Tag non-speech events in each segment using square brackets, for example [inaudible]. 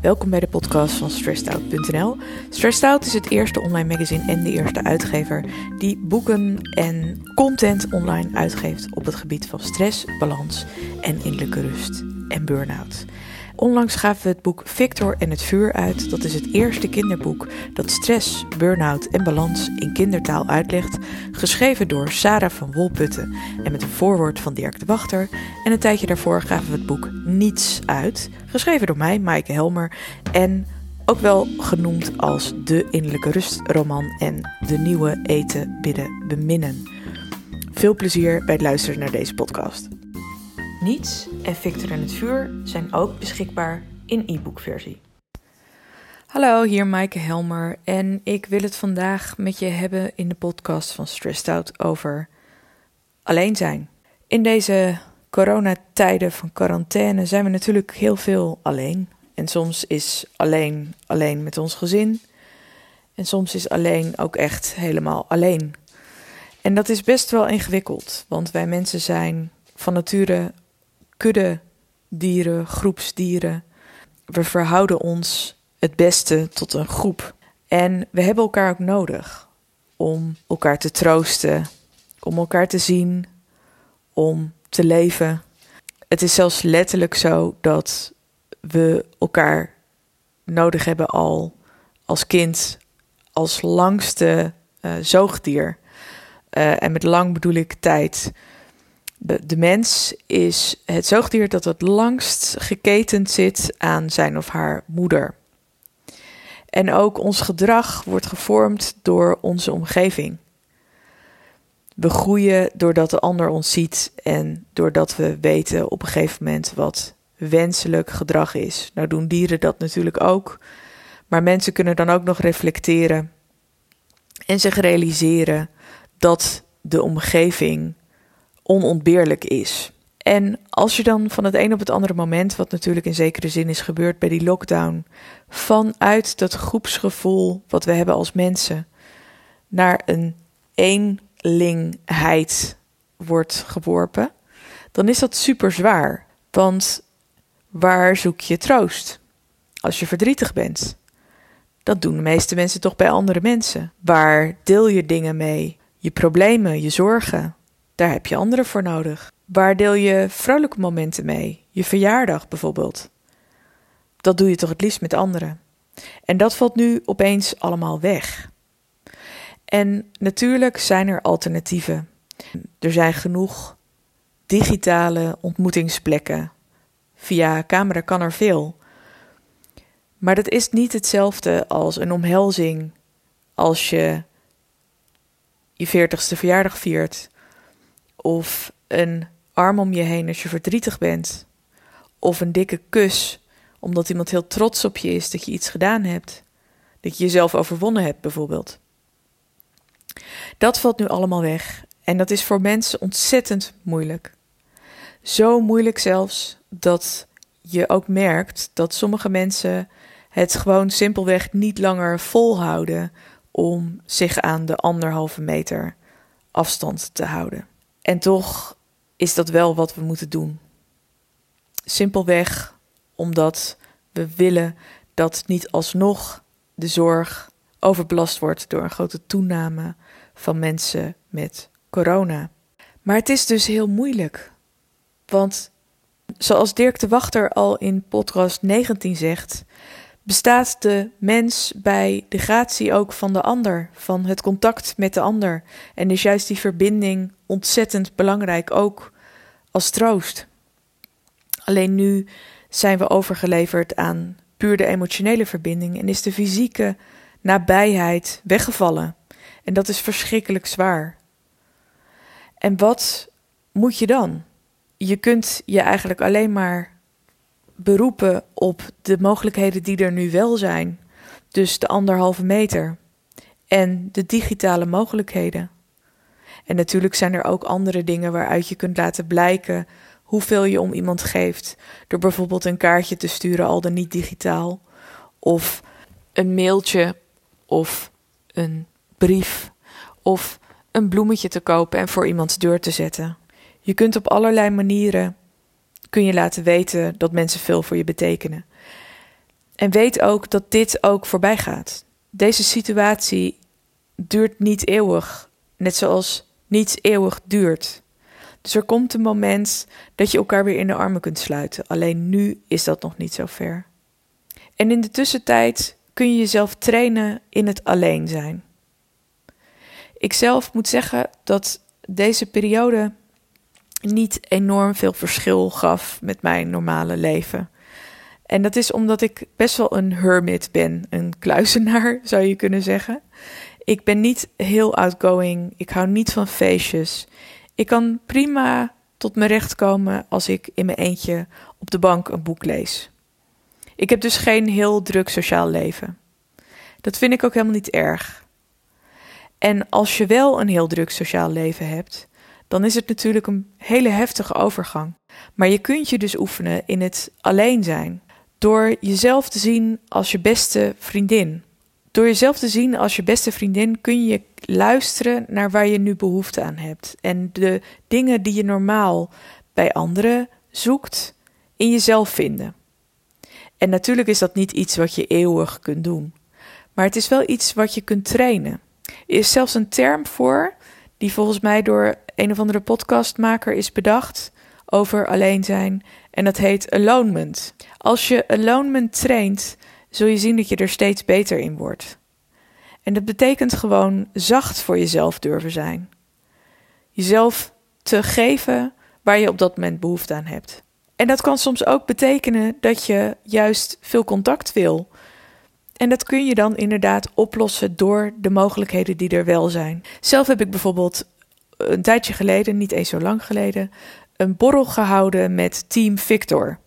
Welkom bij de podcast van stressedout.nl. Stressed Out is het eerste online magazine en de eerste uitgever die boeken en content online uitgeeft op het gebied van stress, balans en innerlijke rust en burn-out. Onlangs gaven we het boek Victor en het vuur uit. Dat is het eerste kinderboek dat stress, burn-out en balans in kindertaal uitlegt. Geschreven door Sarah van Wolputten en met een voorwoord van Dirk de Wachter. En een tijdje daarvoor gaven we het boek Niets uit. Geschreven door mij, Maaike Helmer. En ook wel genoemd als de innerlijke rustroman en de nieuwe eten, bidden, beminnen. Veel plezier bij het luisteren naar deze podcast. Niets en Victor en het Vuur zijn ook beschikbaar in e-bookversie. Hallo, hier Maaike Helmer en ik wil het vandaag met je hebben in de podcast van Stressed Out over alleen zijn. In deze coronatijden van quarantaine zijn we natuurlijk heel veel alleen. En soms is alleen alleen met ons gezin. En soms is alleen ook echt helemaal alleen. En dat is best wel ingewikkeld, want wij mensen zijn van nature kudde dieren, groepsdieren. We verhouden ons het beste tot een groep. En we hebben elkaar ook nodig om elkaar te troosten, om elkaar te zien, om te leven. Het is zelfs letterlijk zo dat we elkaar nodig hebben al als kind, als langste uh, zoogdier. Uh, en met lang bedoel ik tijd. De, mens is het zoogdier dat het langst geketend zit aan zijn of haar moeder. En ook ons gedrag wordt gevormd door onze omgeving. We groeien doordat de ander ons ziet en doordat we weten op een gegeven moment wat wenselijk gedrag is. Nou doen dieren dat natuurlijk ook, maar mensen kunnen dan ook nog reflecteren en zich realiseren dat de omgeving onontbeerlijk is. En als je dan van het een op het andere moment, wat natuurlijk in zekere zin is gebeurd bij die lockdown, vanuit dat groepsgevoel wat we hebben als mensen, naar een eenlingheid wordt geworpen, dan is dat super zwaar. Want waar zoek je troost? Als je verdrietig bent. Dat doen de meeste mensen toch bij andere mensen. Waar deel je dingen mee? Je problemen, je zorgen, daar heb je anderen voor nodig. Waar deel je vrolijke momenten mee? Je verjaardag bijvoorbeeld. Dat doe je toch het liefst met anderen. En dat valt nu opeens allemaal weg. En natuurlijk zijn er alternatieven. Er zijn genoeg digitale ontmoetingsplekken. Via camera kan er veel. Maar dat is niet hetzelfde als een omhelzing als je je veertigste verjaardag viert of een arm om je heen als je verdrietig bent. Of een dikke kus omdat iemand heel trots op je is dat je iets gedaan hebt. Dat je jezelf overwonnen hebt, bijvoorbeeld. Dat valt nu allemaal weg. En dat is voor mensen ontzettend moeilijk. Zo moeilijk zelfs dat je ook merkt dat sommige mensen het gewoon simpelweg niet langer volhouden om zich aan de anderhalve meter afstand te houden. En toch is dat wel wat we moeten doen. Simpelweg omdat we willen dat niet alsnog de zorg overbelast wordt door een grote toename van mensen met corona. Maar het is dus heel moeilijk. Want zoals Dirk de Wachter al in podcast 19 zegt, bestaat de mens bij de gratie ook van de ander, van het contact met de ander. En is juist die verbinding ontzettend belangrijk, ook als troost. Alleen nu zijn we overgeleverd aan puur de emotionele verbinding en is de fysieke nabijheid weggevallen. En dat is verschrikkelijk zwaar. En wat moet je dan? Je kunt je eigenlijk alleen maar beroepen op de mogelijkheden die er nu wel zijn. Dus de anderhalve meter en de digitale mogelijkheden. En natuurlijk zijn er ook andere dingen waaruit je kunt laten blijken hoeveel je om iemand geeft. Door bijvoorbeeld een kaartje te sturen, al dan niet digitaal. Of een mailtje of een brief. Of een bloemetje te kopen en voor iemands deur te zetten. Je kunt op allerlei manieren kun je laten weten dat mensen veel voor je betekenen. En weet ook dat dit ook voorbij gaat. Deze situatie duurt niet eeuwig, net zoals niets eeuwig duurt. Dus er komt een moment dat je elkaar weer in de armen kunt sluiten. Alleen nu is dat nog niet zo ver. En in de tussentijd kun je jezelf trainen in het alleen zijn. Ik zelf moet zeggen dat deze periode niet enorm veel verschil gaf met mijn normale leven. En dat is omdat ik best wel een hermit ben, een kluizenaar [laughs] zou je kunnen zeggen. Ik ben niet heel outgoing, ik hou niet van feestjes. Ik kan prima tot mijn recht komen als ik in mijn eentje op de bank een boek lees. Ik heb dus geen heel druk sociaal leven. Dat vind ik ook helemaal niet erg. En als je wel een heel druk sociaal leven hebt, dan is het natuurlijk een hele heftige overgang. Maar je kunt je dus oefenen in het alleen zijn. Door jezelf te zien als je beste vriendin. Door jezelf te zien als je beste vriendin kun je luisteren naar waar je nu behoefte aan hebt. En de dingen die je normaal bij anderen zoekt, in jezelf vinden. En natuurlijk is dat niet iets wat je eeuwig kunt doen. Maar het is wel iets wat je kunt trainen. Er is zelfs een term voor, die volgens mij door een of andere podcastmaker is bedacht over alleen zijn. En dat heet alonement. Als je alonement traint, zul je zien dat je er steeds beter in wordt. En dat betekent gewoon zacht voor jezelf durven zijn. Jezelf te geven waar je op dat moment behoefte aan hebt. En dat kan soms ook betekenen dat je juist veel contact wil. En dat kun je dan inderdaad oplossen door de mogelijkheden die er wel zijn. Zelf heb ik bijvoorbeeld een tijdje geleden, niet eens zo lang geleden, een borrel gehouden met Team Victor.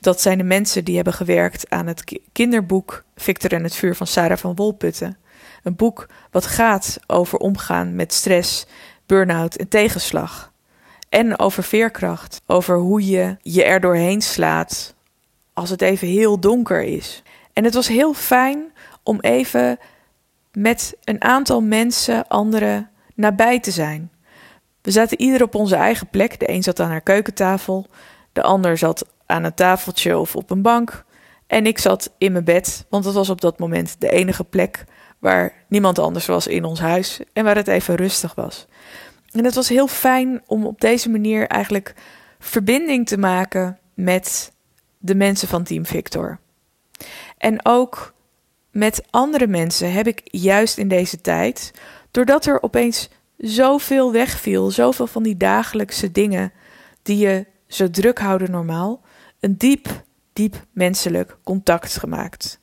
Dat zijn de mensen die hebben gewerkt aan het kinderboek Victor en het vuur van Sarah van Wolputten. Een boek wat gaat over omgaan met stress, burn-out en tegenslag. En over veerkracht, over hoe je je er doorheen slaat als het even heel donker is. En het was heel fijn om even met een aantal mensen, anderen, nabij te zijn. We zaten ieder op onze eigen plek. De een zat aan haar keukentafel, de ander zat aan een tafeltje of op een bank. En ik zat in mijn bed, want dat was op dat moment de enige plek waar niemand anders was in ons huis en waar het even rustig was. En het was heel fijn om op deze manier eigenlijk verbinding te maken met de mensen van Team Victor. En ook met andere mensen heb ik juist in deze tijd, doordat er opeens zoveel wegviel, zoveel van die dagelijkse dingen die je zo druk houden normaal, een diep, diep menselijk contact gemaakt.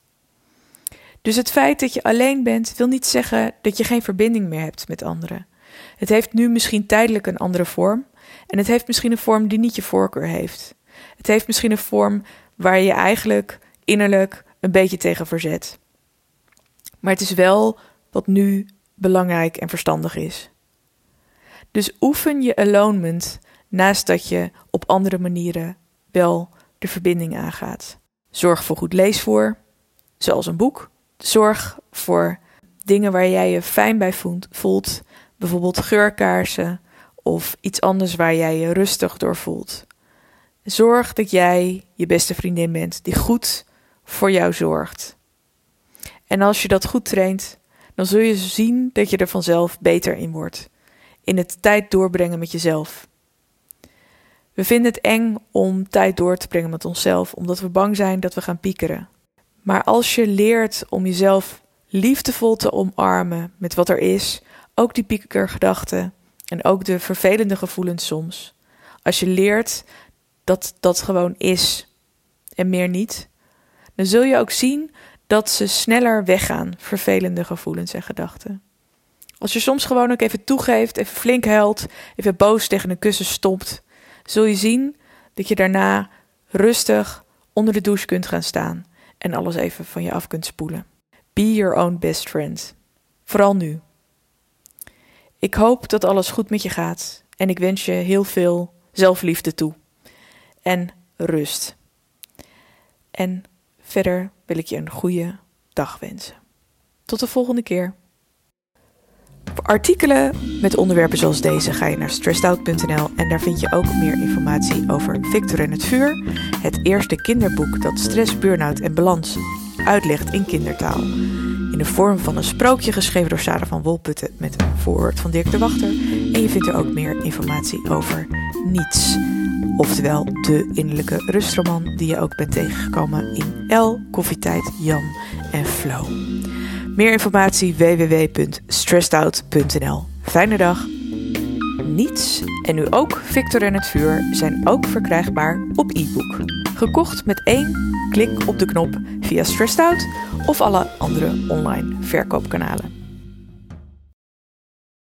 Dus het feit dat je alleen bent, wil niet zeggen dat je geen verbinding meer hebt met anderen. Het heeft nu misschien tijdelijk een andere vorm. En het heeft misschien een vorm die niet je voorkeur heeft. Het heeft misschien een vorm waar je eigenlijk innerlijk een beetje tegen verzet. Maar het is wel wat nu belangrijk en verstandig is. Dus oefen je alonement naast dat je op andere manieren wel de verbinding aangaat. Zorg voor goed leesvoer, zoals een boek. Zorg voor dingen waar jij je fijn bij voelt, bijvoorbeeld geurkaarsen of iets anders waar jij je rustig door voelt. Zorg dat jij je beste vriendin bent die goed voor jou zorgt. En als je dat goed traint, dan zul je zien dat je er vanzelf beter in wordt. In het tijd doorbrengen met jezelf. We vinden het eng om tijd door te brengen met onszelf, omdat we bang zijn dat we gaan piekeren. Maar als je leert om jezelf liefdevol te omarmen met wat er is, ook die piekergedachten en ook de vervelende gevoelens soms. Als je leert dat dat gewoon is en meer niet, dan zul je ook zien dat ze sneller weggaan, vervelende gevoelens en gedachten. Als je soms gewoon ook even toegeeft, even flink huilt, even boos tegen een kussen stopt, zul je zien dat je daarna rustig onder de douche kunt gaan staan en alles even van je af kunt spoelen. Be your own best friend. Vooral nu. Ik hoop dat alles goed met je gaat en ik wens je heel veel zelfliefde toe en rust. En verder wil ik je een goede dag wensen. Tot de volgende keer. Voor artikelen met onderwerpen zoals deze ga je naar stressedout.nl en daar vind je ook meer informatie over Victor en het vuur, het eerste kinderboek dat stress, burn-out en balans uitlegt in kindertaal. In de vorm van een sprookje geschreven door Sarah van Wolputten met een voorwoord van Dirk de Wachter. En je vindt er ook meer informatie over niets. Oftewel de innerlijke rustroman die je ook bent tegengekomen in L, Koffietijd, Jan en Flow. Meer informatie www.stressedout.nl. Fijne dag. Niets en nu ook Victor en het Vuur zijn ook verkrijgbaar op e-book. Gekocht met één klik op de knop via Stressed Out of alle andere online verkoopkanalen.